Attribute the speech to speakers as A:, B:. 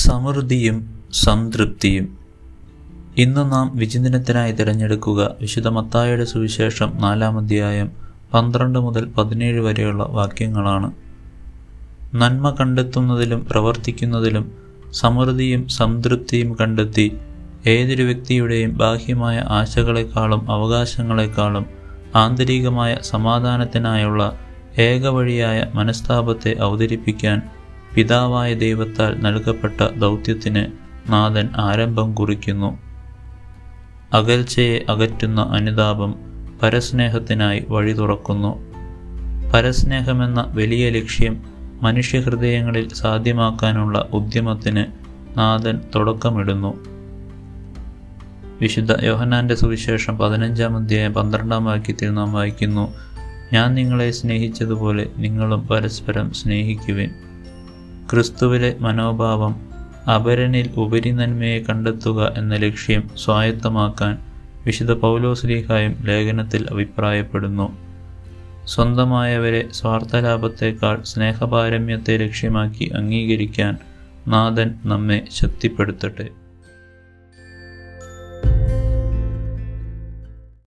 A: സമൃദ്ധിയും സംതൃപ്തിയും. ഇന്ന് നാം വിചിന്തനത്തിനായി തിരഞ്ഞെടുക്കുക വിശുദ്ധ മത്തായുടെ സുവിശേഷം നാലാം അധ്യായം പന്ത്രണ്ട് മുതൽ പതിനേഴ് വരെയുള്ള വാക്യങ്ങളാണ്. നന്മ കണ്ടെത്തുന്നതിലും പ്രവർത്തിക്കുന്നതിലും സമൃദ്ധിയും സംതൃപ്തിയും കണ്ടെത്തി ഏതൊരു വ്യക്തിയുടെയും ബാഹ്യമായ ആശകളെക്കാളും അവകാശങ്ങളെക്കാളും ആന്തരികമായ സമാധാനത്തിനായുള്ള ഏകവഴിയായ മനസ്താപത്തെ അവതരിപ്പിക്കാൻ പിതാവായ ദൈവത്താൽ നൽകപ്പെട്ട ദൗത്യത്തിന് നാഥൻ ആരംഭം കുറിക്കുന്നു. അകൽച്ചയെ അകറ്റുന്ന അനുതാപം പരസ്നേഹത്തിനായി വഴി തുറക്കുന്നു. പരസ്നേഹമെന്ന വലിയ ലക്ഷ്യം മനുഷ്യഹൃദയങ്ങളിൽ സാധ്യമാക്കാനുള്ള ഉദ്യമത്തിന് നാഥൻ തുടക്കമിടുന്നു. വിശുദ്ധ യോഹനാന്റെ സുവിശേഷം പതിനഞ്ചാം അധ്യായം പന്ത്രണ്ടാം വാക്യത്തിൽ നാം വായിക്കുന്നു ഞാൻ നിങ്ങളെ സ്നേഹിച്ചതുപോലെ നിങ്ങളും പരസ്പരം സ്നേഹിക്കുവിൻ. ക്രിസ്തുവിലെ മനോഭാവം അപരനിൽ ഉപരി നന്മയെ കണ്ടെത്തുക എന്ന ലക്ഷ്യം സ്വായത്തമാക്കാൻ വിശുദ്ധ പൗലോസ്ലീഹായും ലേഖനത്തിൽ അഭിപ്രായപ്പെടുന്നു. സ്വന്തമായവരെ സ്വാർത്ഥലാഭത്തേക്കാൾ സ്നേഹപാരമ്യത്തെ ലക്ഷ്യമാക്കി അംഗീകരിക്കാൻ നാഥൻ നമ്മെ ശക്തിപ്പെടുത്തട്ടെ.